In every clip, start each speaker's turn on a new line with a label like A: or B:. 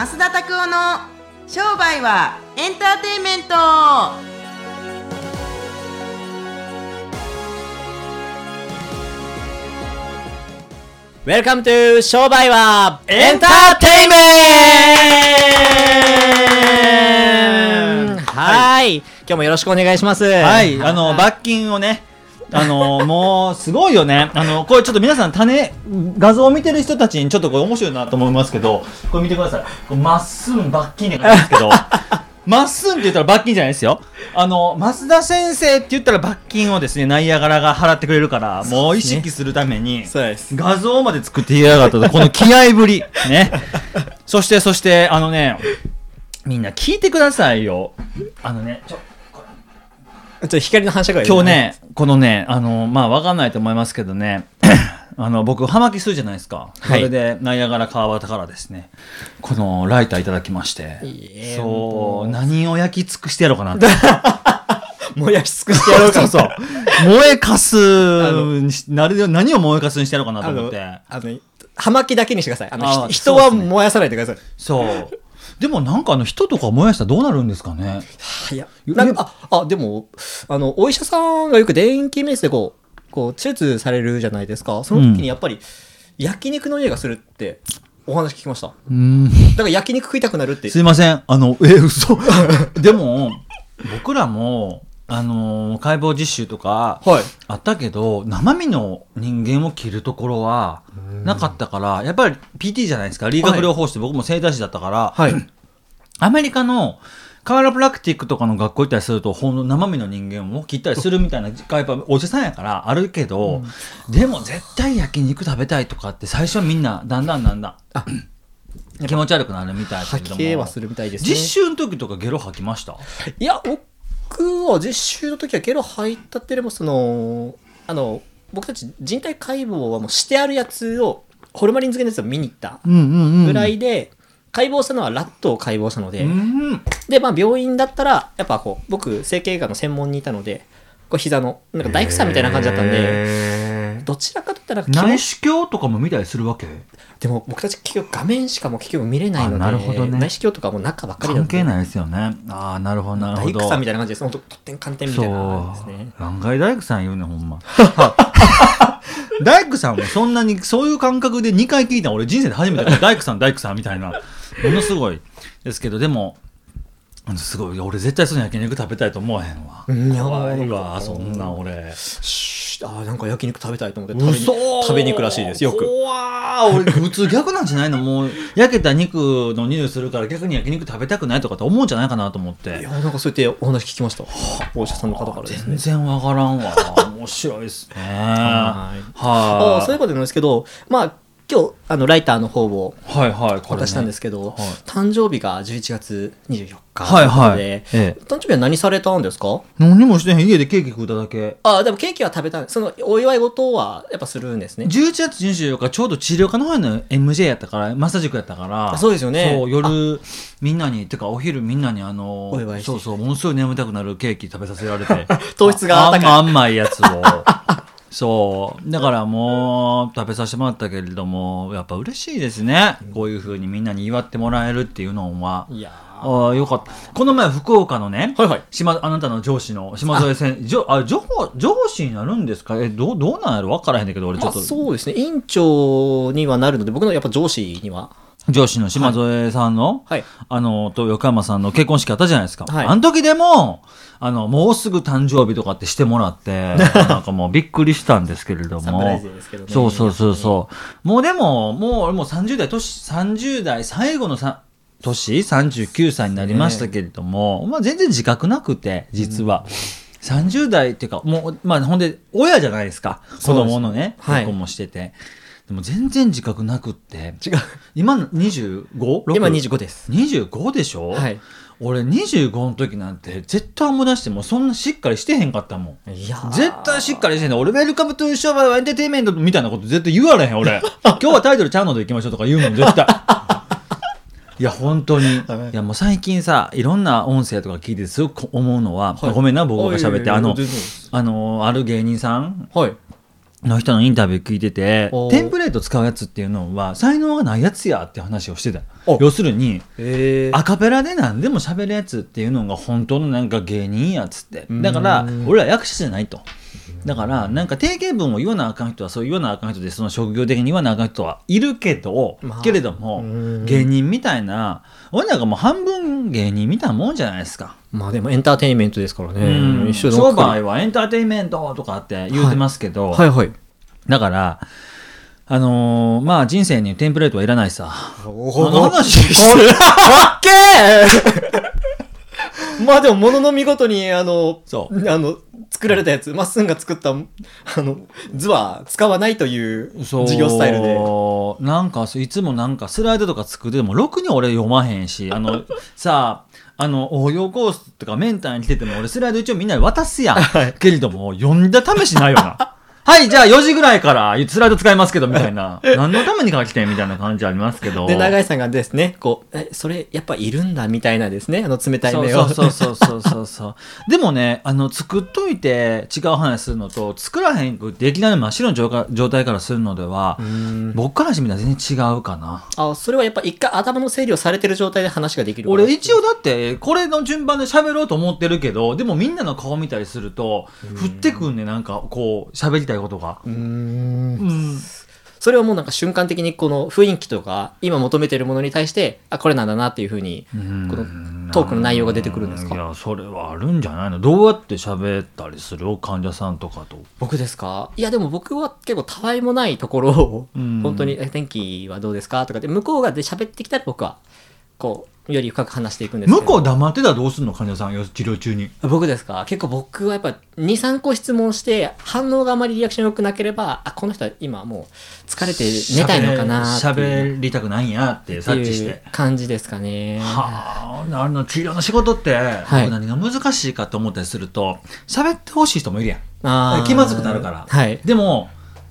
A: 増田拓夫の商売はエンターテインメント。
B: Welcome to 商売は
C: エンターテイメント。
B: はい。今日もよろしくお願いします。
C: はい、あの、罰金をね、あの、もう、すごいよね。あの、これちょっと皆さん、種、画像を見てる人たちにちょっとこれ面白いなと思いますけど、これ見てください。まっすん罰金で書いてますけど、まっすんって言ったら罰金じゃないですよ。あの、増田先生って言ったら罰金をですね、ナイアガラが払ってくれるから、もう意識するために、
B: そうです
C: 画像まで作ってやがったとこの気合ぶり。ね。そして、そして、あのね、みんな聞いてくださいよ。あのね、ちょ、
B: ちょっと光の反射が
C: 今日ね、このね、あの、まあ、わかんないと思いますけどね、あの、僕、葉巻するじゃないですか。そ
B: はい
C: れで、ナイアガラ川端からですね、このライターいただきましてそう、何を焼き尽くしてやろうかなって。
B: 燃やし尽くしてやろうか
C: そうそう。燃えかすなるよ何を燃えかすにしてやろうかなと思って。
B: あの葉巻だけにしてくださいあの
C: あ
B: ひ人は燃やさないでください
C: そう。でもなんかあの人とか燃やしたらどうなるんですかね
B: いやなんかああでもあのお医者さんがよく電気メスでこうこう手術されるじゃないですかその時にやっぱり焼肉の匂いがするってお話聞きましただ
C: うん。
B: から焼肉食いたくなるって
C: すいません。あの、え、嘘。でも、僕らも、あのー解剖実習とか、
B: はい。
C: あったけど、生身の人間を切るところは、なかったから、やっぱり PT じゃないですか。理学療法士って僕も整体師だったから、
B: はい。
C: アメリカのカーラプラクティックとかの学校行ったりすると、ほんの生身の人間を切ったりするみたいな、やっぱおじさんやからあるけど、でも絶対焼肉食べたいとかって最初はみんな、だんだんだんだん、
B: あ
C: 気持ち悪くなるみたいだけ
B: 吐
C: ども。
B: はするみたいですね。
C: 実習の時とかゲロ吐きました？
B: いや僕は実習の時はゲロ吐いたってでもそのあの僕たち人体解剖はもうしてあるやつをホルマリン漬けのやつを見に行ったぐらいで、解剖したのはラットを解剖したので、
C: うん。
B: で、まあ、病院だったら、やっぱこう、僕、整形外科の専門にいたので、こう膝の、なんか大工さんみたいな感じだったんで、
C: で、
B: どちらかといったら、
C: 内視鏡とかも見たりするわけ？
B: でも僕たち結局画面しかも結局見れないので、
C: あなるほどね
B: 内視鏡とかも中ばっかりなので、
C: 関係ないですよね。ああ、なるほど、なるほど。
B: 大工さんみたいな感じです。本当とってん寒天みたいな感じですね。。
C: 案外大工さん言うね、ほんま。大工さんもそんなに、そういう感覚で2回聞いたの俺人生で初めて大工さん、大工さんみたいな。ものすごい。ですけど、でも、すごい、俺絶対その焼肉食べたいと思わへんわ。怖いわ、そんな俺。
B: あーなんか焼肉食べたいと思って食べ食べに行くらしいです、よく。
C: 怖ー。俺普通逆なんじゃないの？もう 焼けた肉の匂いするから逆に焼肉食べたくないとかって思うんじゃないかなと思って。
B: いや、なんかそうやってお話聞きました。お医者さんの方からですね。
C: 全然わからんわ。面白いですね。
B: はい。
C: は
B: あーそういうことなんですけど、まあ、今日、あの、ライターの方を渡したんですけど、
C: はい。
B: 誕生日が11月24日
C: はいはい。ええ。
B: 誕生日は何されたんですか？
C: 何もしてへん。家でケーキ食うただけ。
B: ああ、でもケーキは食べた、そのお祝い事はやっぱするんですね。
C: 11月24日ちょうど治療科の方の MJ やったからマッサージ塾やったから。
B: そうですよね。
C: そう夜みんなにてかお昼みんなにあの
B: お祝いして。
C: そうそうものすごい眠たくなるケーキ食べさせられて。
B: 糖質が高い。
C: あんまあんまいやつをそう。だからもう食べさせてもらったけれどもやっぱ嬉しいですね、こういうふうにみんなに祝ってもらえるっていうのは。い
B: や
C: ああよかった。この前福岡のね、
B: はいはい。
C: 島あなたの上司の島添先生。じょあ上上司になるんですか？えどうどうなんやろ？分からへんねんけど俺ちょ
B: まあ、
C: っと、
B: そうですね。院長にはなるので、僕のやっぱ上司には。
C: 上司の島添さんの、
B: はい。
C: あの、と横山さんの結婚式あったじゃないですか。
B: はい
C: あの時でも、あの、もうすぐ誕生日とかってしてもらって、なんかもうびっくりしたんですけれど
B: サプライ
C: も
B: ズですけどね。
C: そうそうそうそう。もうでも、もう俺もう30代、年、30代最後のさ年、39歳になりましたけれども、まあ全然自覚なくて、実は。30代っていうか、もう、まあほんで、親じゃないですか。子供のね、
B: はい
C: 結婚もしてて。でも全然自覚なくって。
B: 違う。
C: 今 25?
B: 今25です。
C: 25でしょ、
B: はい。
C: 俺25の時なんて絶対思い出してもそんなしっかりしてへんかったもん。
B: いやー
C: 絶対しっかりしてへんの。俺、 Welcome to 商売はエンターテインメントみたいなこと絶対言われへん、俺。今日はタイトルちゃうので行きましょうとか言うもん、絶対。いや、本当に。い
B: はい
C: や、もう最近さ、いろんな音声とか聞いてすごく思うのは、
B: はい
C: ごめんな、僕が喋って、あのあの、ある芸人さん、
B: はい。
C: の人のインタビュー聞いててテンプレート使うやつっていうのは才能がないやつやって話をしてた。
B: お。
C: 要するに
B: え
C: アカペラで何でも喋るやつっていうのが本当のなんか芸人やっつって。だから
B: うん。
C: 俺ら役者じゃないとだからなんか定型文を言わなあかん人はそう言わなあかん人でその職業的に言わなあかん人はいるけど、
B: まあ
C: けれども
B: うん
C: 芸人みたいな俺なんかもう半分芸人みたいなもんじゃないですか。
B: まあでもエンターテインメントですからね。
C: うん
B: 一緒
C: 商
B: の
C: 売はエンターテインメントとかって言うてますけど、
B: はいはい。
C: だからあのーまあ人生にテンプレートはいらないさ。
B: お
C: あの話
B: これ、かっけー まあでも、ものの見事に、あの、
C: そう
B: あの、作られたやつ、まっすんが作った、あの、図は使わないという
C: そう。
B: 事業スタイルで。
C: なんかそういつもなんかスライドとか作っててもろくに俺読まへんしあの さああの応用コースとかメンターに来てても俺スライド一応みんなに渡すやん、
B: はい。
C: けれども読んだ試しないよなはいじゃあ4時ぐらいからスライド使いますけどみたいな。何のために書きてんみたいな感じありますけど。
B: で、永井さんがですね、こう、え、それ、やっぱいるんだ、みたいなですね、あの、冷たい目を。
C: そうそうそうそうそう でもねあの作っといて違う話するのと作らへんくていきなり真っ白の状態からするのでは
B: うん。
C: 僕からしてみたら全然違うかな。
B: あ、それはやっぱ一回頭の整理をされてる状態で話ができる
C: 俺一応だってこれの順番で喋ろうと思ってるけどでもみんなの顔見たりすると降ってくんねなんかこう喋りたいことが。
B: うーん。
C: うん。
B: それはもうなんか瞬間的にこの雰囲気とか今求めてるものに対してあこれなんだなっていうふうにこのトークの内容が出てくるんですか？
C: いやそれはあるんじゃないの？どうやって喋ったりする患者さんとかと？
B: 僕ですか？いやでも僕は結構たわいもないところを
C: うん。
B: 本当にえ「天気はどうですか?」とかで向こうがで喋ってきたら僕はこうより深く話していくんですけど
C: 向こう黙ってたらどうすんの患者さんよ治療中に。
B: 僕ですか？結構僕はやっぱ23個質問して反応があまりリアクション良くなければあこの人は今もう疲れて寝たいのかな
C: 喋りたくないんやって察知し
B: って。感じですかね
C: はあ、あの治療の仕事って、
B: い
C: 僕何が難しいかと思ったりすると喋ってほしい人もいるやん。気まずくなるから。
B: はい
C: でも、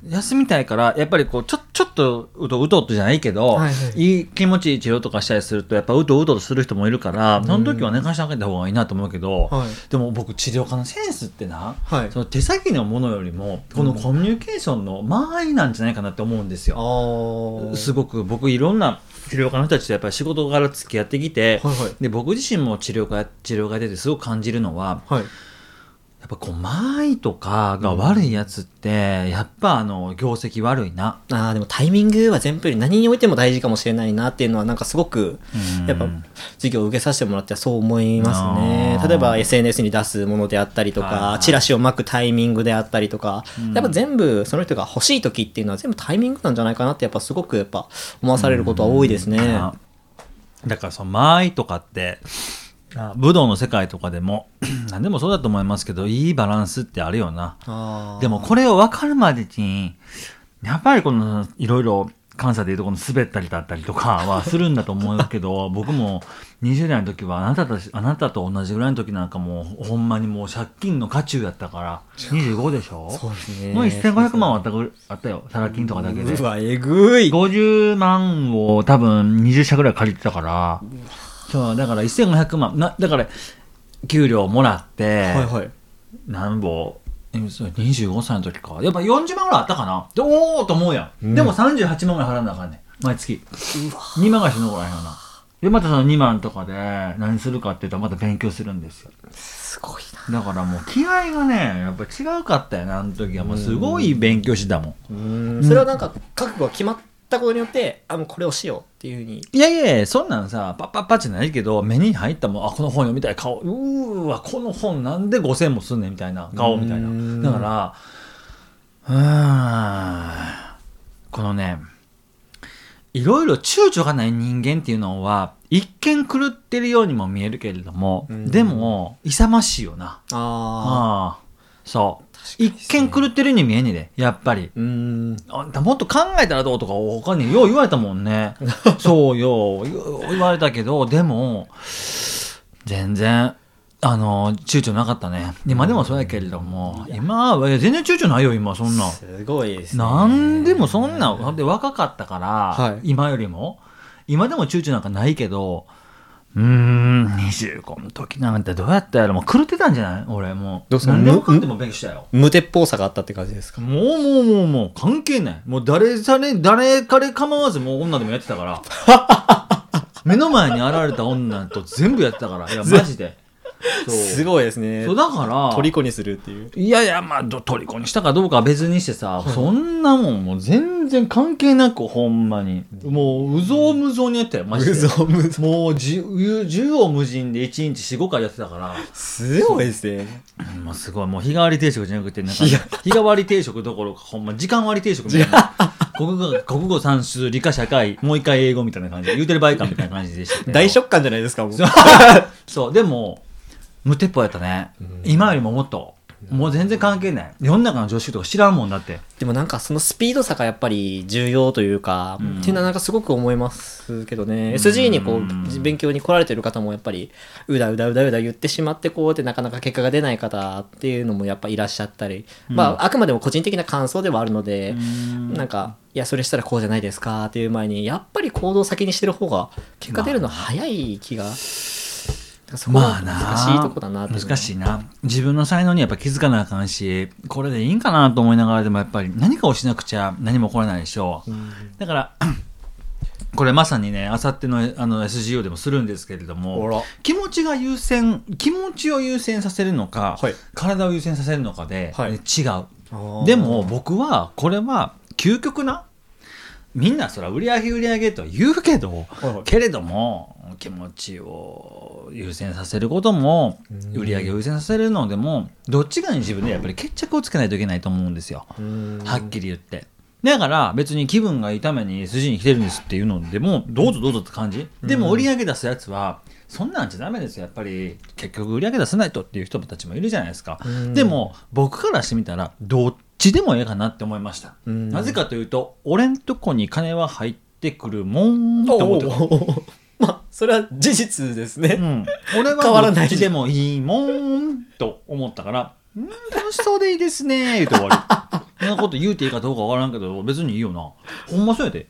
C: 休みたいから、やっぱりこう、ちょ、ちょっと、うとうとっとじゃないけど、
B: はいはい。
C: いい気持ちいい治療とかしたりすると、やっぱうとうととする人もいるから、その時は寝かしてあげた方がいいなと思うけど、
B: はい。
C: でも僕、治療科のセンスってな、
B: はい。
C: その手先のものよりも、このコミュニケーションの間合いなんじゃないかなって思うんですよ。
B: ああ
C: すごく僕いろんな治療家の人たちとやっぱり仕事から付き合ってきて、
B: はいはい。
C: で僕自身も治療家治療家でてすごく感じるのは
B: はい
C: やっぱこう間合いとかが悪いやつって、やっぱあの業績悪いな。
B: あーでもタイミングは全部より何においても大事かもしれないなっていうのはなんかすごく
C: うん。
B: やっぱ授業を受けさせてもらってそう思いますね。例えば SNS に出すものであったりとかチラシを巻くタイミングであったりとか。やっぱ全部その人が欲しい時っていうのは全部タイミングなん。じゃないかなってやっぱすごくやっぱ思わされることは多いですね
C: あだからその間合いとかってあ武道の世界とかでも 何でもそうだと思いますけどいいバランスってあるよな。でもこれを分かるまでに、やっぱりこのいろいろ関西でいうとこの滑ったりだったりとか はするんだと思うけど、僕も20代の時はあなたとあなたと同じぐらいの時なんかもうほんまにもう借金の渦中やったから、25でしょ？
B: そうですね。
C: もう1500万はあったぐあったよ、サラ金とかだけで。
B: うわえぐい。
C: 50万を多分20社ぐらい借りてたから、そう、だから1500万、なだから給料もらって、
B: はいはい
C: なんぼ、えそう25歳の時か。やっぱ40万ぐらいあったかな。でおーと思うやん。でも38万ぐらい払わなあかんねん。毎月。2万がしのぐらいやな。で、またその2万とかで何するかって言ったらまた勉強するんですよ。
B: すごいな
C: だからもう気合がね、やっぱ違うかったよな、あの時は。もうすごい勉強してたもん。
B: うーんそれはなんか覚悟が決まったことによってあもうこれをしようっていうふうに。
C: いやいやいや、そんなんさ、パッパッパじゃないけど、目に入ったもん、あ、この本読みたい顔、うーわ、この本なんで5000もすんねんみたいな顔みたいうな。
B: ん。
C: だから、うーん、このね、いろいろ躊躇がない人間っていうのは、一見狂ってるようにも見えるけれども、
B: うん。
C: でも、勇ましいよな。
B: あ
C: ああ、そう。一見狂ってるように見えんねんで、やっぱり。
B: うーん。
C: あんたもっと考えたらどうとか他によう言われたもんね。そうよ。言われたけどでも全然あの躊躇なかったね。今でもそうやけれども。今は全然躊躇ないよ今そんな。
B: すごいですね。
C: なんでもそんなで若かったから、
B: はい。
C: 今よりも。今でも躊躇なんかないけどうーん、25の時なんてどうやったやろもう狂ってたんじゃない？俺もう。
B: どうすか
C: 何でもかんでも勉強したよ。
B: 無鉄砲さがあったって感じですか？
C: もうもうもうもう関係ない。もう誰され、誰彼構わずもう女でもやってたから。目の前に現れた女と全部やってたから。いや、マジで。
B: すごいですね。
C: そうだから、
B: 虜にするっていう。
C: いやいや、まあ、ど虜にしたかどうかは別にしてさ、そんなもん、もう全然関係なく、ほんまに。もう、うぞうむぞうにやったよ、マジで。
B: 無造無造
C: もう、じゅ縦横無尽で1日4、5回やってたから、
B: すごいですね。
C: うんもうすごい、もう日替わり定食じゃなくて、なんか、
B: 日
C: 日替わり定食どころか、ほんま、時間割り定食みたいな。国語、国語算数、理科社会、もう一回英語みたいな感じで、言うてる場合かみたいな感じでした。
B: 大食感じゃないですかもう。
C: そう、でも、無鉄砲やったね。今よりももっと。もう全然関係ない。世の中の常識とか知らんもんだって。
B: でもなんかそのスピード差がやっぱり重要というか、っていうのはなんかすごく思いますけどね、SG にこう勉強に来られてる方もやっぱりうだうだうだうだ言ってしまってこうってなかなか結果が出ない方っていうのもやっぱいらっしゃったり、まああくまでも個人的な感想ではあるので、なんかいやそれしたらこうじゃないですかっていう前にやっぱり行動先にしてる方が結果出るの早い気が、そこは難しいとこだな
C: 難しいな。自分の才能にやっぱ気づかなあかんしこれでいいんかなと思いながらでもやっぱり何かをしなくちゃ何も起こらないでしょう、だから これまさにねあさってのあの SGO でもするんですけれど
B: あ
C: も
B: ら。
C: 気持ちが優先気持ちを優先させるのか、
B: はい。
C: 体を優先させるのかで、
B: はい。
C: 違う。
B: ー。
C: でも僕はこれは究極なみんなそら売り上げ売り上げとは言うけど、けれども気持ちを優先させることも売り上げを優先させるのでもどっちかに自分でやっぱり決着をつけないといけないと思うんですよ。はっきり言って。だから別に気分がいいために筋に来てるんですっていうのでもどうぞどうぞって感じ。でも売り上げ出すやつはそんなんじゃダメですよ。やっぱり結局売り上げ出さないとっていう人たちもいるじゃないですか。でも僕からしてみたらどっちでもええかなって思いました。
B: ん。
C: なぜかというと俺んとこに金は入ってくるもんって思って
B: まあそれは事実ですね、
C: うん、俺は
B: 変わらない。
C: どっちでもいいもんと思ったから、うん、楽しそうでいいですね、言うて終わり。そんなこと言うていいかどうかわからんけど、別にいいよな。ほんまそうやで。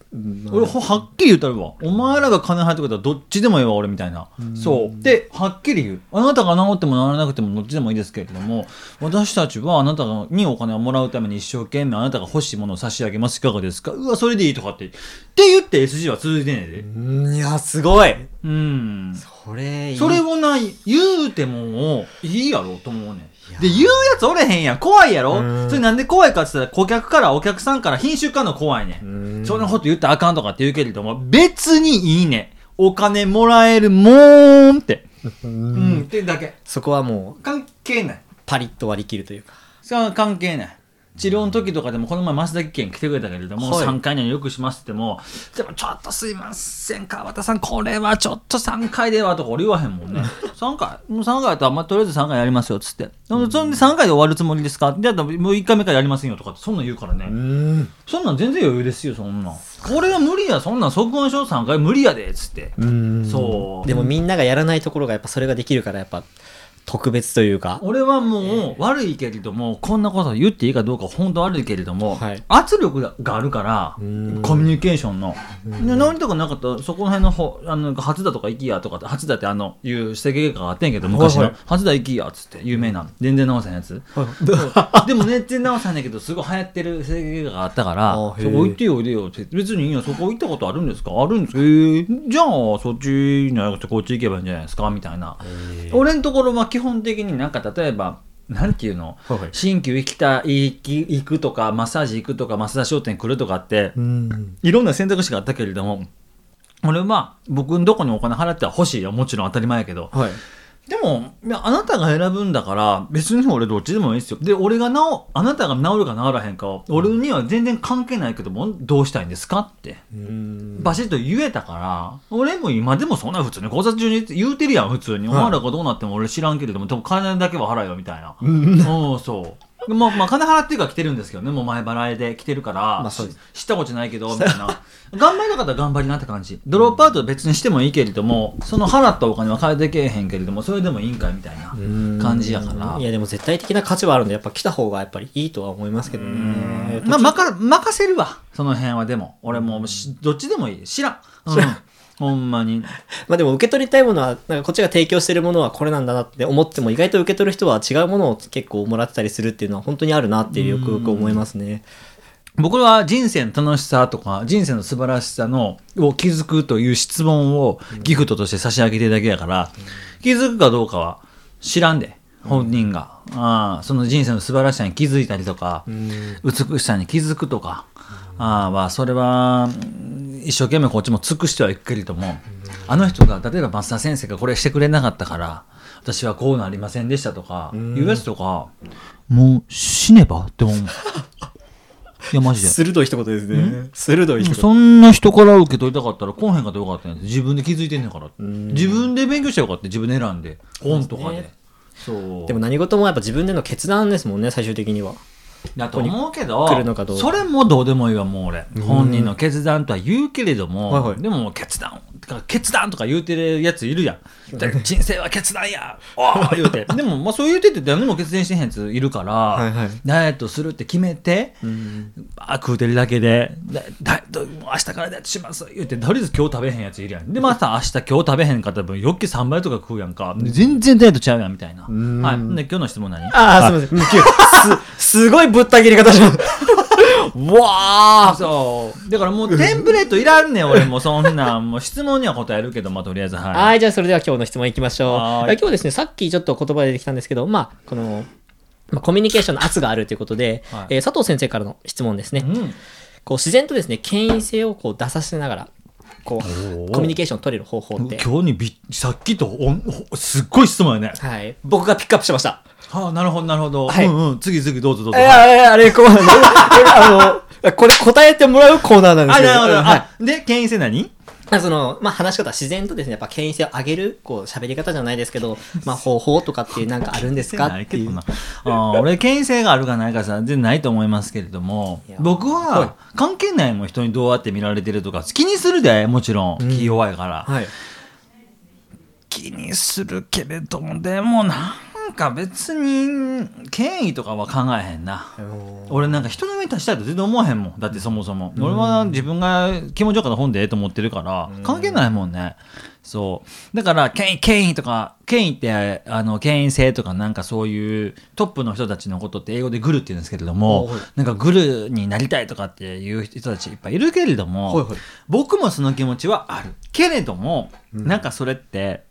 C: 俺、ほはっきり言ったるわ。お前らが金入ってくれたらどっちでもいいわ、俺みたいな。そう。で、はっきり言う。あなたが治っても治らなくてもどっちでもいいですけれども、私たちはあなたにお金をもらうために一生懸命あなたが欲しいものを差し上げます。いかがですか？うわ、それでいいとかって。って言って SG は続いてんねんで。
B: うんいやすごい
C: うん。
B: それ
C: それをない言うてもいいやろと思うねんで言うやつおれへんやん。怖いやろ？
B: うん。
C: それなんで怖いかって言ったら顧客からお客さんから品種化の怖いね
B: うん。
C: んそんなこと言ったらあかんとかって言うけれども別にいいねん。お金もらえるもーんって。うん。ってだけ。
B: そこはもう
C: 関係ない。
B: パリッと割り切るというか。
C: それは関係ない治療の時とかでもこの前増田県来てくれたけれども、
B: はい。
C: 3回にはよくしますってもでもちょっとすいません川端さんこれはちょっと3回ではとか俺言わへんもんね。3回もう3回やったら、まあ、とりあえず3回やりますよっつって。そんで3回で終わるつもりですかったらもう1回目からやりませんよとかってそんなん言うからね、
B: うん
C: そんなん全然余裕ですよそんなん。これは無理やそんなん即音症3回無理やでっつって、
B: うん。
C: そう。
B: でもみんながやらないところがやっぱそれができるからやっぱ特別というか。
C: 俺はもう悪いけれどもこんなこと言っていいかどうか本当悪いけれども、
B: はい。
C: 圧力があるからコ
B: ん。
C: ミュニケーションの。で何とかなかったらそこら辺のほあの初田とか行きやとか初田ってあのいう整形外科があってんけど昔の、
B: はいはい。
C: 初田行きやっつって有名な全然直せんやつ。でも全然直さんねんけどすごい流行ってる整形外科があったから
B: あ
C: そこ行ってよおいでよって。別にいいよそこ行ったことあるんですか？あるんですか？えー、じゃあそっちじゃなくてこっち行けばいいんじゃないですか？みたいな。俺のところは基本的になんか例えばなんていうの、
B: はい。はい
C: 新旧行きた行き行くとかマッサージ行くとか増田商店来るとかって、
B: うん。
C: いろんな選択肢があったけれども俺は僕のどこにお金払っては欲しいよ。もちろん当たり前やけど。
B: はい
C: でもいやあなたが選ぶんだから別に俺どっちでもいいですよで俺が治あなたが治るか治らへんかは俺には全然関係ないけどもどうしたいんですかって
B: うん
C: バシッと言えたから、俺も今でもそんな普通に考察中に言うてるやん、普通に。お前らがどうなっても俺知らんけれども、多分金だけは払えよ、みたいな。うん、そう。まあ、まあ、金払ってるから来てるんですけどね、もう前払いで来てるから、
B: まあそうです
C: 知ったことないけど、みたいな。頑張りなかったら頑張りなって感じ。ドロップアウトは別にしてもいいけれども、その払ったお金は返ってけえへんけれども、それでもいいんかいみたいな感じやから。
B: いやでも絶対的な価値はあるんでやっぱ来た方がやっぱりいいとは思いますけどね
C: まあ、まか、任せるわ。その辺はでも。俺もどっちでもいい。知らん。うん
B: 知らん
C: ほんまに。
B: まあでも受け取りたいものは、なんかこっちが提供してるものはこれなんだなって思っても、意外と受け取る人は違うものを結構もらってたりするっていうのは本当にあるなっていうよくよく思いますね。
C: 僕は人生の楽しさとか人生の素晴らしさのを気づくという質問をギフトとして差し上げてるだけやから、気づくかどうかは知らんで本人が、ああその人生の素晴らしさに気づいたりとか、美しさに気づくとか、ああまあそれはうん一生懸命こっちも尽くしてはいくけれども、あの人が例えば増田先生がこれしてくれなかったから私はこうなりませんでしたとかいうやつとか、もう死ねばって思う。いやマジで。
B: 鋭い一言ですね。鋭い一言。
C: そんな人から受け取りたかったら来へんかったらよかったんや自分で気づいてんねんから自分で勉強したらよかった自分で選んで本とかでそう
B: でも何事もやっぱ自分での決断ですもんね、最終的には。
C: だと思うけどそれもどうでもいいわもう俺。本人の決断とは言うけれども、
B: はいはい。
C: でも決断決断とか言うてるやついるやん。人生は決断や。おー 言うて。でもまあそう言うてて何も決断してへんやついるから、
B: はいはい。
C: ダイエットするって決めて、あ食うてるだけでだダイエットもう明日からダイエットします。言うてとりあえず今日食べへんやついるやん。でまた明日今日食べへんかったらよっけ3倍とか食うやんか。で全然ダイエットちゃうやんみたいな、はい。で今日の質問何？
B: ああ、すみません。す、すごいぶった切り方します。わあ
C: そう。だからもうテンプレートいらんねん、俺もそんなん。もう質問には答えるけど、まあとりあえず、はい。
B: はい、じゃあそれでは今日の質問いきましょう。今日はですね、さっきちょっと言葉で出てきたんですけど、まあ、この、まあ、コミュニケーションの圧があるということで、
C: はい
B: えー佐藤先生からの質問ですね。
C: うん。
B: こう自然とですね、権威性をこう出させながら、こう、
C: ー
B: コミュニケーションを取れる方法って。
C: 今日にびさっきとおんおすっごい質問やね。
B: はい。僕がピックアップしました。
C: はあ、なるほど、なるほど。
B: はい
C: うんうん。次々どうぞどうぞ。
B: えー、あれ、あれ、こう、あの、これ答えてもらうコーナーなんです
C: あ、
B: けど。
C: なるほど。
B: はい
C: あ、で、権威性何？
B: まあその、まあ、話し方は自然とですね、やっぱ権威性を上げる、こう、喋り方じゃないですけど、まあ、方法とかっていうなんかあるんですか？っていう。
C: あー俺、権威性があるかないかさ、全然ないと思いますけれども
B: いや、
C: 僕
B: は
C: 関係ないもん、人にどうやって見られてるとか、気にするで、もちろん。気弱いから。
B: はい。
C: 気にするけれどもでもなんか別に権威とかは考えへんな。俺なんか人の上に立ちたいと全然思わへんもん。だってそもそも。俺は自分が気持ちよかった本でええと思ってるから関係ないもんね。そう。だから権威権威とか権威ってあの権威性とかなんかそういうトップの人たちのことって英語でグルって言うんですけれども
B: はい
C: なんかグルになりたいとかっていう人たちいっぱいいるけれども、僕もその気持ちはある。けれども、なんかそれって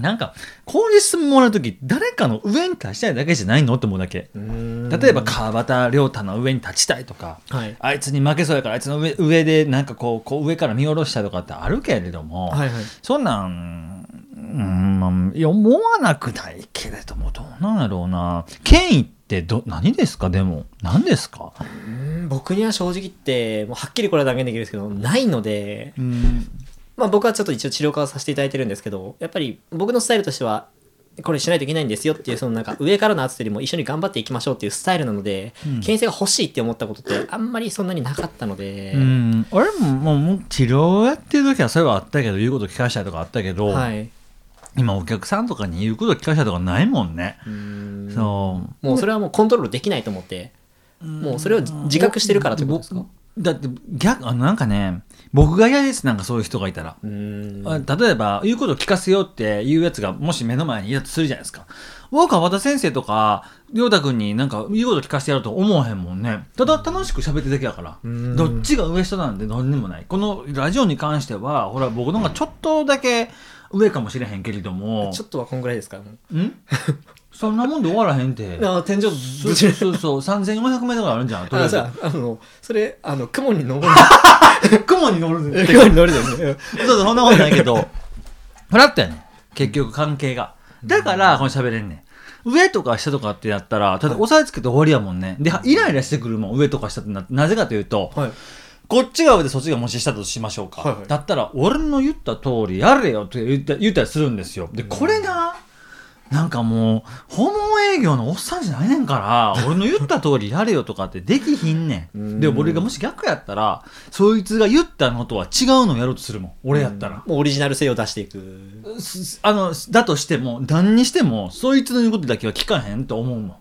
C: なんかこういう質問もらう時誰かの上に立ちたいだけじゃないのって思うだけ。例えば川端亮太の上に立ちたいとか、
B: はい。
C: あいつに負けそうやからあいつの上上でなんかこうこう上から見下ろしたいとかってあるけれども、
B: はいはい。
C: そんなんうんまあいや思わなくないけれどもどうなんやろうな。権威ってど何ですか？でも何ですか？
B: うん僕には正直言って、もうはっきりこれは断言できるんですけど、ないので、
C: うん
B: まあ僕はちょっと一応治療家をさせていただいてるんですけど、やっぱり僕のスタイルとしては、これしないといけないんですよっていう、そのなんか上からの圧よりも一緒に頑張っていきましょうっていうスタイルなので、権威性が欲しいって思ったことってあんまりそんなになかったので、
C: うん、俺ももう治療やってる時はそういうのあったけど言うこと聞かしたりとかあったけど、
B: はい。
C: 今お客さんとかに言うこと聞かしたりとかないもんね、
B: うん。
C: そう。
B: もうそれはもうコントロールできないと思って、もうそれを自覚してるからってことですか？
C: だって逆あのなんかね僕が嫌ですなんかそういう人がいたら、例えば言うこと聞かせようっていうやつがもし目の前にいたとするじゃないですか。僕は和田先生とか亮太君になんか言うこと聞かせてやると思わへんもんね。ただ楽しく喋ってるだけやから。
B: ん。
C: どっちが上下なんで何にもない。このラジオに関してはほら僕の方がちょっとだけ上かもしれへんけれども。
B: ちょっとはこんぐらいですか？
C: ん？そんなもんで終わらへんて
B: あ天井ぶ
C: そう
B: ち
C: そうそう3400メートルあるんじゃんとりあえず
B: あさあのそれあの雲に登る
C: 雲に乗るね
B: 雲に乗るですね
C: そうそう、そんなことないけど、フラットやねん。結局関係が。だから、この喋れんねん。上とか下とかってやったら、ただ押さえつけて終わりやもんね。で、イライラしてくるもん、上とか下ってなって。なぜかというと、
B: はい
C: こっちが上でそっちがもし下だとしましょうか。
B: はいはい
C: だったら、俺の言った通りやれよって言った言ったりするんですよ。で、これが、なんかもう、訪問営業のおっさんじゃないねんから、俺の言った通りやれよとかってできひんねん。で、俺がもし逆やったら、そいつが言ったのとは違うのをやろうとするもん。俺やったら。
B: もうオリジナル性を出していく
C: すあの、だとしても、何にしても、そいつの言うことだけは聞かへんと思うもん。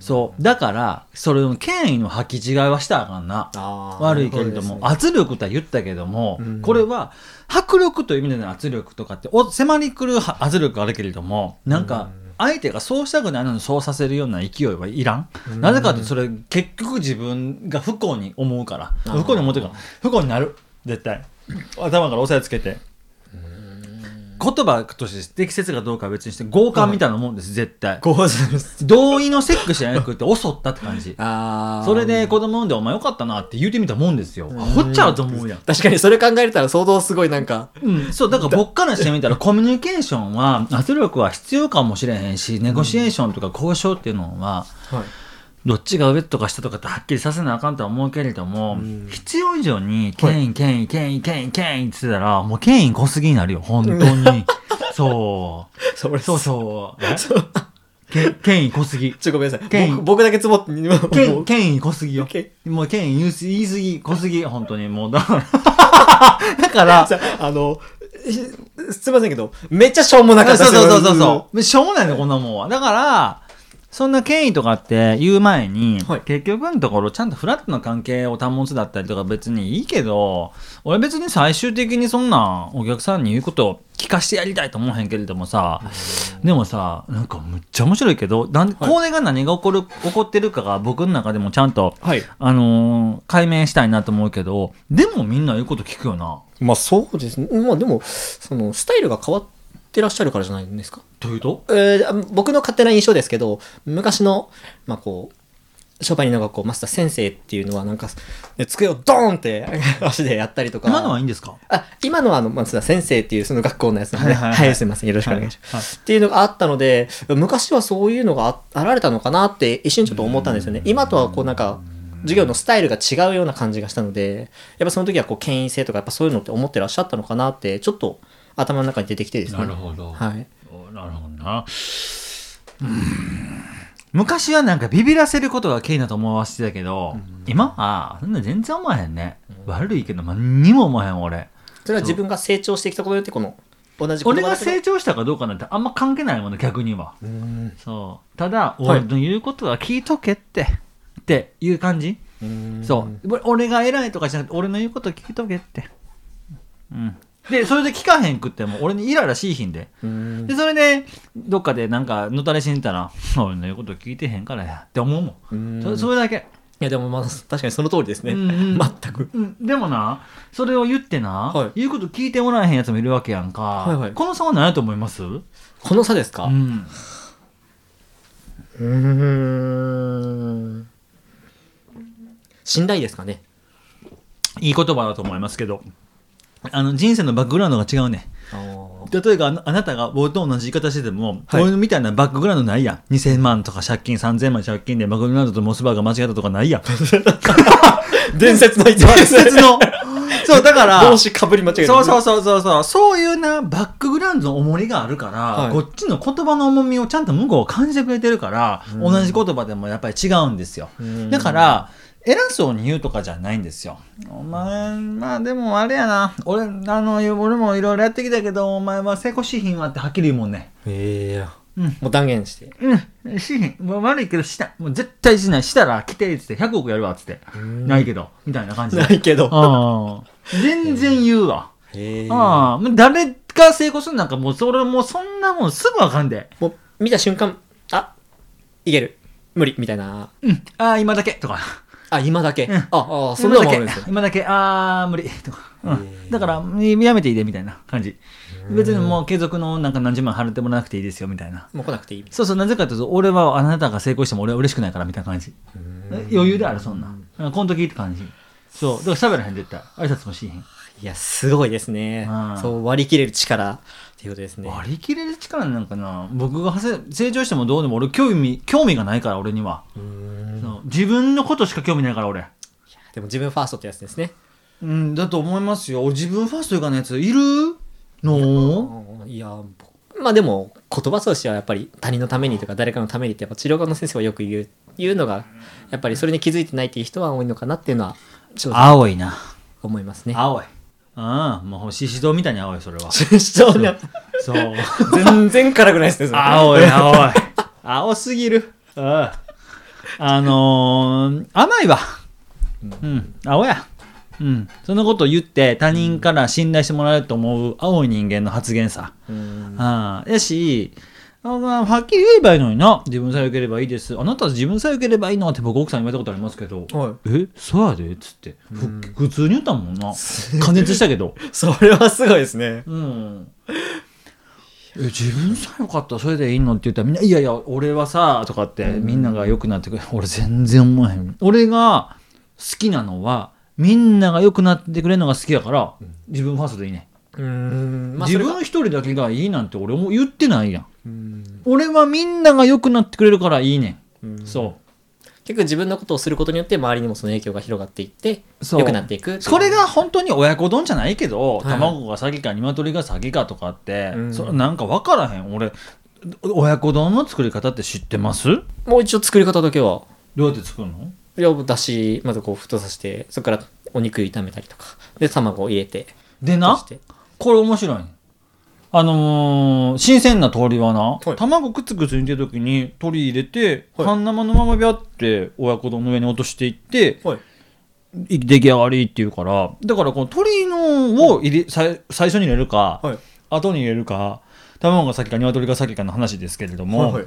C: そう。だからそれの権威の履き違いはしたらあかんな。悪いけれども。
B: なるほど
C: 圧力とは言ったけども、
B: うん。
C: これは迫力という意味での圧力とかってお迫り来るは圧力があるけれどもなんか相手がそうしたくないのにそうさせるような勢いはいらん、なぜかってそれ結局自分が不幸に思うから。不幸に思ってるから不幸になる。絶対。頭から押さえつけて言葉として適切かどうかは別にして強姦みたいなもんです絶対。
B: こうです。
C: 同意のセックスじゃなくて襲ったって感じ。
B: あー。
C: それで子供産んでお前よかったなって言うてみたもんですよ。ほっちゃうと思うやん。
B: 確かにそれ考えたら相当すごいなんか。
C: うん、そう、だから僕からしてみたら、コミュニケーションは、圧力は必要かもしれへんし、ネゴシエーションとか交渉っていうのは、
B: はい
C: どっちが上とか下とかってはっきりさせなあかんとは思うけれども、
B: うん
C: 必要以上に、権威、権威、権威、権威、権威って言ってたら、もう権威濃すぎになるよ、本当に。そう。
B: それ
C: そうそう。権威濃すぎ。
B: ちょごめんなさい
C: 権威
B: 僕僕だけつぼって
C: 権
B: う
C: 権威濃すぎよ
B: 権。
C: もう権威言いす言いすぎ、濃すぎ、本当に。もう、だから。だから、
B: さあのひすいませんけどめっちゃしょうもなかった
C: そうそうそうそう。しょうもないね、こんなもんは。だから、そんな権威とかって言う前に、
B: はい。
C: 結局のところちゃんとフラットな関係を保つだったりとか別にいいけど、俺別に最終的にそんなお客さんに言うことを聞かしてやりたいと思わへんけれどもさ、でもさ、なんかむっちゃ面白いけど、なんこれが何が起こる、起こってるかが僕の中でもちゃんと、
B: はい。
C: あのー解明したいなと思うけど、でもみんな言うこと聞くよな。
B: まあそうですね。まあでもそのスタイルが変わってらっしゃるからじゃないんですか？
C: どういうと？
B: えーあ僕の勝手な印象ですけど昔のまあこう商売人の学校マスター先生っていうのはなんかね机をドーンって 足でやったりとか。
C: 今のはいいんですか？
B: あ今のはあの、まあ、先生っていうその学校のやつなんで、はいい
C: ははい。はい
B: すみません、よろしくお願いします。
C: はい
B: っていうのがあったので、昔はそういうのがああられたのかなって一瞬ちょっと思ったんですよね。今とはこうなんか、授業のスタイルが違うような感じがしたので、やっぱその時はこう、権威性とか、やっぱそういうのって思ってらっしゃったのかなって、ちょっと頭の中に出てきてですね。
C: なるほど
B: はい。
C: おなるほどな。うん昔はなんかビビらせることが権威だと思わせてたけど、今はそんな全然思わへんね。悪いけど何にも思わへん俺。
B: それは自分が成長してきたことによって、この、同じ
C: 俺が成長したかどうかなんてあんま関係ないもんね、逆には。
B: うん
C: そう。ただ、
B: はい
C: 俺の言うことは聞いとけって、っていう感じ。
B: うん
C: そう。俺俺が偉いとかじゃなくて、俺の言うこと聞いとけって。うん。で、それで聞かへんくっても、俺にイライラしいひんで。
B: うん
C: で、それで、どっかでなんか、のたれ死んだら、俺の言うこと聞いてへんからや、って思うもん。
B: うん
C: そそれだけ。
B: いや、でもまあ、確かにその通りですね。全く。
C: うん、でもな、それを言ってな、
B: はい
C: 言うこと聞いてもらえへんやつもいるわけやんか。
B: はいはい
C: この差は何やと思います？う
B: この差ですか？
C: ん。
B: うーん信頼ですかね？
C: いい言葉だと思いますけど、あの、人生のバックグラウンドが違うね。例えばあなたが僕と同じ言い方してても、
B: はい
C: 俺みたいなバックグラウンドないやん。2000万とか借金3000万借金でバックグラウンドとモスバーが間違ったとかないやん。
B: 伝説の一番
C: 伝説の。そう、だから、
B: 帽子かぶり間違え
C: そうそうそうそうそう。そういうな、バックグラウンドの重りがあるから、
B: はい
C: こっちの言葉の重みをちゃんと向こう感じてくれてるから、同じ言葉でもやっぱり違うんですよ。
B: ん
C: だから、偉そうに言うとかじゃないんですよ。お前、まあでもあれやな。俺、あの、俺もいろいろやってきたけど、お前は成功しひんわってはっきり言うもんね。
B: ええ
C: うん
B: もう断言して。
C: うん、しひん。もう悪いけどした。もう絶対しない。したら来て、つって100億やるわ、つって。ないけど。みたいな感じで。
B: ないけど。
C: ああ。全然言うわ。
B: へえ
C: ああ、もう誰が成功するなんかもうそれもうそんなもんすぐわかんで。
B: もう見た瞬間、あいける。無理。みたいな。
C: うん。ああ、今だけ。とか。
B: あ、今だけ。
C: うん
B: あ、あ、そんなのもあるんですよ。
C: 今だけ。ああ、無理。とか。う
B: へ
C: ん。
B: え
C: だから、やめていいで、みたいな感じ。別にもう継続のなんか何十万払ってもらわなくていいですよ、みたいな。
B: もう来なくていい。
C: そうそう、なぜかというと、俺はあなたが成功しても俺は嬉しくないから、みたいな感じ。余裕である、そんな。うんこの時って感じ。そう。だから喋らへん、絶対。挨拶もしへん。
B: いや、すごいですね
C: うん。
B: そう、割り切れる力っていうことですね。
C: 割り切れる力なんかな？僕が成長してもどうでも俺興味興味がないから俺には、自分のことしか興味ないから俺。
B: でも自分ファーストってやつですね。
C: うんだと思いますよ。俺自分ファーストいうかのやついる？の？
B: いや、僕まあでも、言葉としてはやっぱり他人のためにとか誰かのためにってやっぱ治療科の先生はよく言う、言うのが、やっぱりそれに気づいてないっていう人は多いのかなっていうのは、
C: 青いな。
B: 思いますね。
C: 青いああもう獅子堂みたいに青いそれは。
B: 主張ね
C: そう。
B: 全然辛くないですね、
C: 青い青い。青すぎる。ああ。あのー甘いわ。うん、青や。うん、そのことを言って他人から信頼してもらえると思う青い人間の発言さ。
B: うん。
C: ああ。やし、あまあ、はっきり言えばいいのにな。自分さえ良ければいいです。あなたは自分さえ良ければいいのって僕奥さんに言われたことありますけど、
B: はい
C: え？そうやで？っつって、ふ普通に言ったもんな。加熱したけど。
B: それはすごいですね。
C: うん。え自分さえよかったらそれでいいのって言ったらみんな「いやいや俺はさ」とかってみんなが良くなってくる俺全然思わへん俺が好きなのはみんなが良くなってくれるのが好きだから自分ファーストでいいね、
B: うん。まあ、
C: 自分一人だけがいいなんて俺も言ってないやん
B: うん
C: 俺はみんなが良くなってくれるからいいねん、
B: うん。
C: そ
B: 結局自分のことをすることによって周りにもその影響が広がっていって良くなっていく
C: うそれが本当に親子丼じゃないけど、
B: はい。
C: 卵が先か鶏が先かとかって、
B: うん。
C: そなんか分からへん。俺親子丼の作り方って知ってます？
B: もう一応作り方だけは。
C: どうやって作るの？
B: いやだしまずこう沸騰させてそこからお肉炒めたりとか。で卵を入れて。
C: でな？これ面白いねあのー新鮮な鶏はな、
B: はい。
C: 卵くつくつ煮てる時に鶏入れて、
B: はい。
C: 半生のままビャって親子丼の上に落としていって
B: はい。
C: い出来上がりっていうからだからこの鶏のを入れ、さい最初に入れるか、
B: はい。
C: 後に入れるか卵が先か鶏が先かの話ですけれども、
B: はい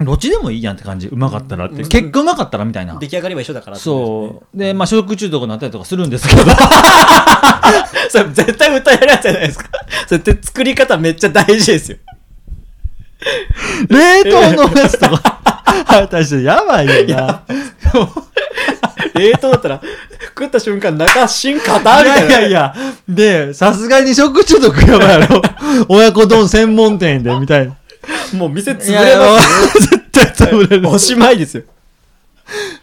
C: どっちでもいいやんって感じ。うまかったらって、
B: うん。
C: 結果うまかったらみたいな。
B: 出来上がりは一緒だから
C: そう。でまあ食中毒になったりとかするんですけど。
B: それ絶対歌えるやつじゃないですか。それって作り方めっちゃ大事ですよ。
C: 冷凍のやつとか。私やばいよな。
B: 冷凍だったら食った瞬間中芯硬みたいな。
C: いやいやいや。で、さすがに食中毒やばいやろ。親子丼専門店で、みたいな。
B: もう店潰れま
C: 絶対潰れる。
B: すよおしまいですよ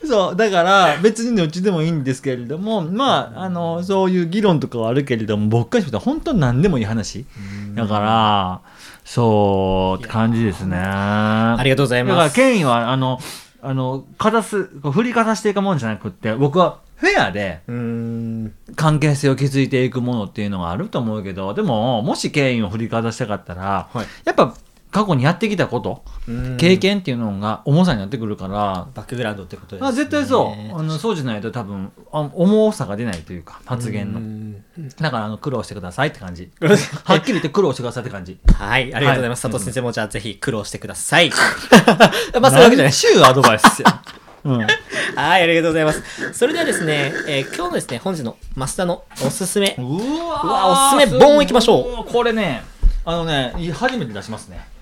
C: そう、だから、別にどっちでもいいんですけれども、まあ、あの、そういう議論とかはあるけれども、僕からしたら本当に何でもいい話。だから、そう、って感じですね。あ
B: ありがとうござい
C: だから、
B: ます
C: 権威は、あの、あの、かざす、振りかざしていくもんじゃなくって、僕はフェアで、関係性を築いていくものっていうのがあると思うけどでももし権威を振りかざしたかったら、
B: はい
C: やっぱ過去にやってきたこと、
B: うん。
C: 経験っていうのが重さになってくるから、
B: バックグラウンドってことですね。
C: あ絶対そう。あのそうじゃないと多分あ重さが出ないというか発言の。
B: うん。
C: だからあの苦労してくださいって感じ。はっきり言って苦労してくださいって感じ。
B: はい、ありがとうございます。
C: はい。
B: 佐藤先生もじゃあぜひ苦労してください。まあそういうわけじゃない。
C: 週アドバイスや、うん、
B: はい、ありがとうございます。それではですね、えー今日のですね、本日の増田のおすすめ。
C: うわ
B: おすすめ本行きましょ
C: う。これねあのねい初めて出しますね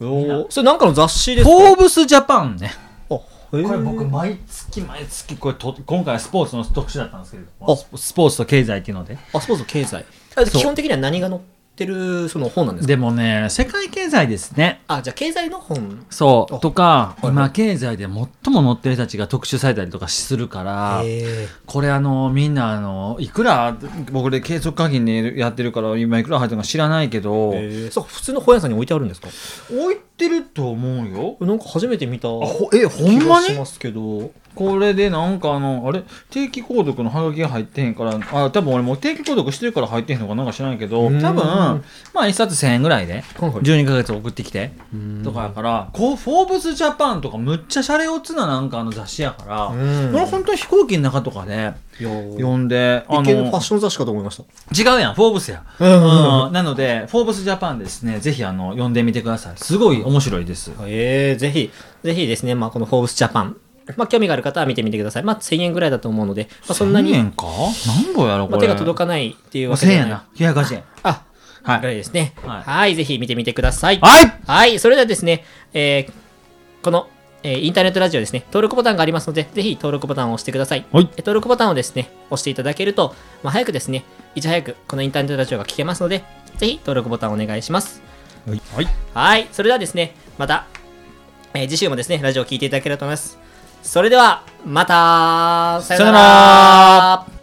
B: おー。それなんかの雑誌ですか？
C: フォーブスジャパンね。
B: あこれ
C: 僕毎月毎月これと今回はスポーツの特集だったんですけれど
B: あ
C: も。ススポーツと経済っていうので。
B: あ、スポーツ経済。あ基本的には何が載ってるその本なんですか？
C: でもね世界経済ですね
B: あ、じゃあ経済の本？
C: そう
B: あ
C: とか、
B: いはい
C: 今経済で最も載ってる人たちが特集されたりとかするから
B: へ
C: これあのみんなあのいくら僕で計測課金でやってるから今いくら入ってるのか知らないけど
B: え。そう、普通の本屋さんに置いてあるんですか
C: 置いてると思うよ。
B: なんか初めて見た
C: あほえほんまに？
B: しますけど。
C: これでなんかあのあれ？定期購読のハガキが入ってへんからあ多分俺もう定期購読してるから入ってへんのかなんか知らないけど多
B: うん。
C: 分まあ1冊1000円ぐらいで
B: はい
C: 12ヶ月送ってきてとかやからこう「フォーブスジャパン」とかむっちゃシャレオツななんかあの雑誌やから
B: うん。
C: これ本当に飛行機の中とかで読んであ
B: 一見ファッ
C: の
B: ション雑誌かと思いました。
C: 違うやんフォーブスや、
B: うん。
C: うん。なので「フォーブスジャパン」ですねぜひあの読んでみてください。すごい面白いです
B: えー、ぜひ、ぜひですね、まあ、このフォーブスジャパン、まあ、興味がある方は見てみてください。まあ、1000円ぐらいだと思うので、まあ、そんな
C: 1000
B: に、
C: 円か何ぼやろこ
B: まあ、
C: れ
B: 手が届かないっていうわけ
C: 1000
B: ではない。
C: 円やな980円
B: あ、
C: はい
B: ぐらいですね。
C: はい
B: はい、ぜひ見てみてください。
C: はい
B: はい、それではですね、えーこの、えーインターネットラジオですね、登録ボタンがありますので、ぜひ登録ボタンを押してください。
C: はい
B: えー登録ボタンをですね、押していただけると、まあ、早くですね、いち早くこのインターネットラジオが聞けますので、ぜひ登録ボタンをお願いします。
C: はい、はい。
B: はい、それではですね、また、えー次週もですね、ラジオを聞いていただければと思います。それでは、また、さよな
C: さよな
B: ら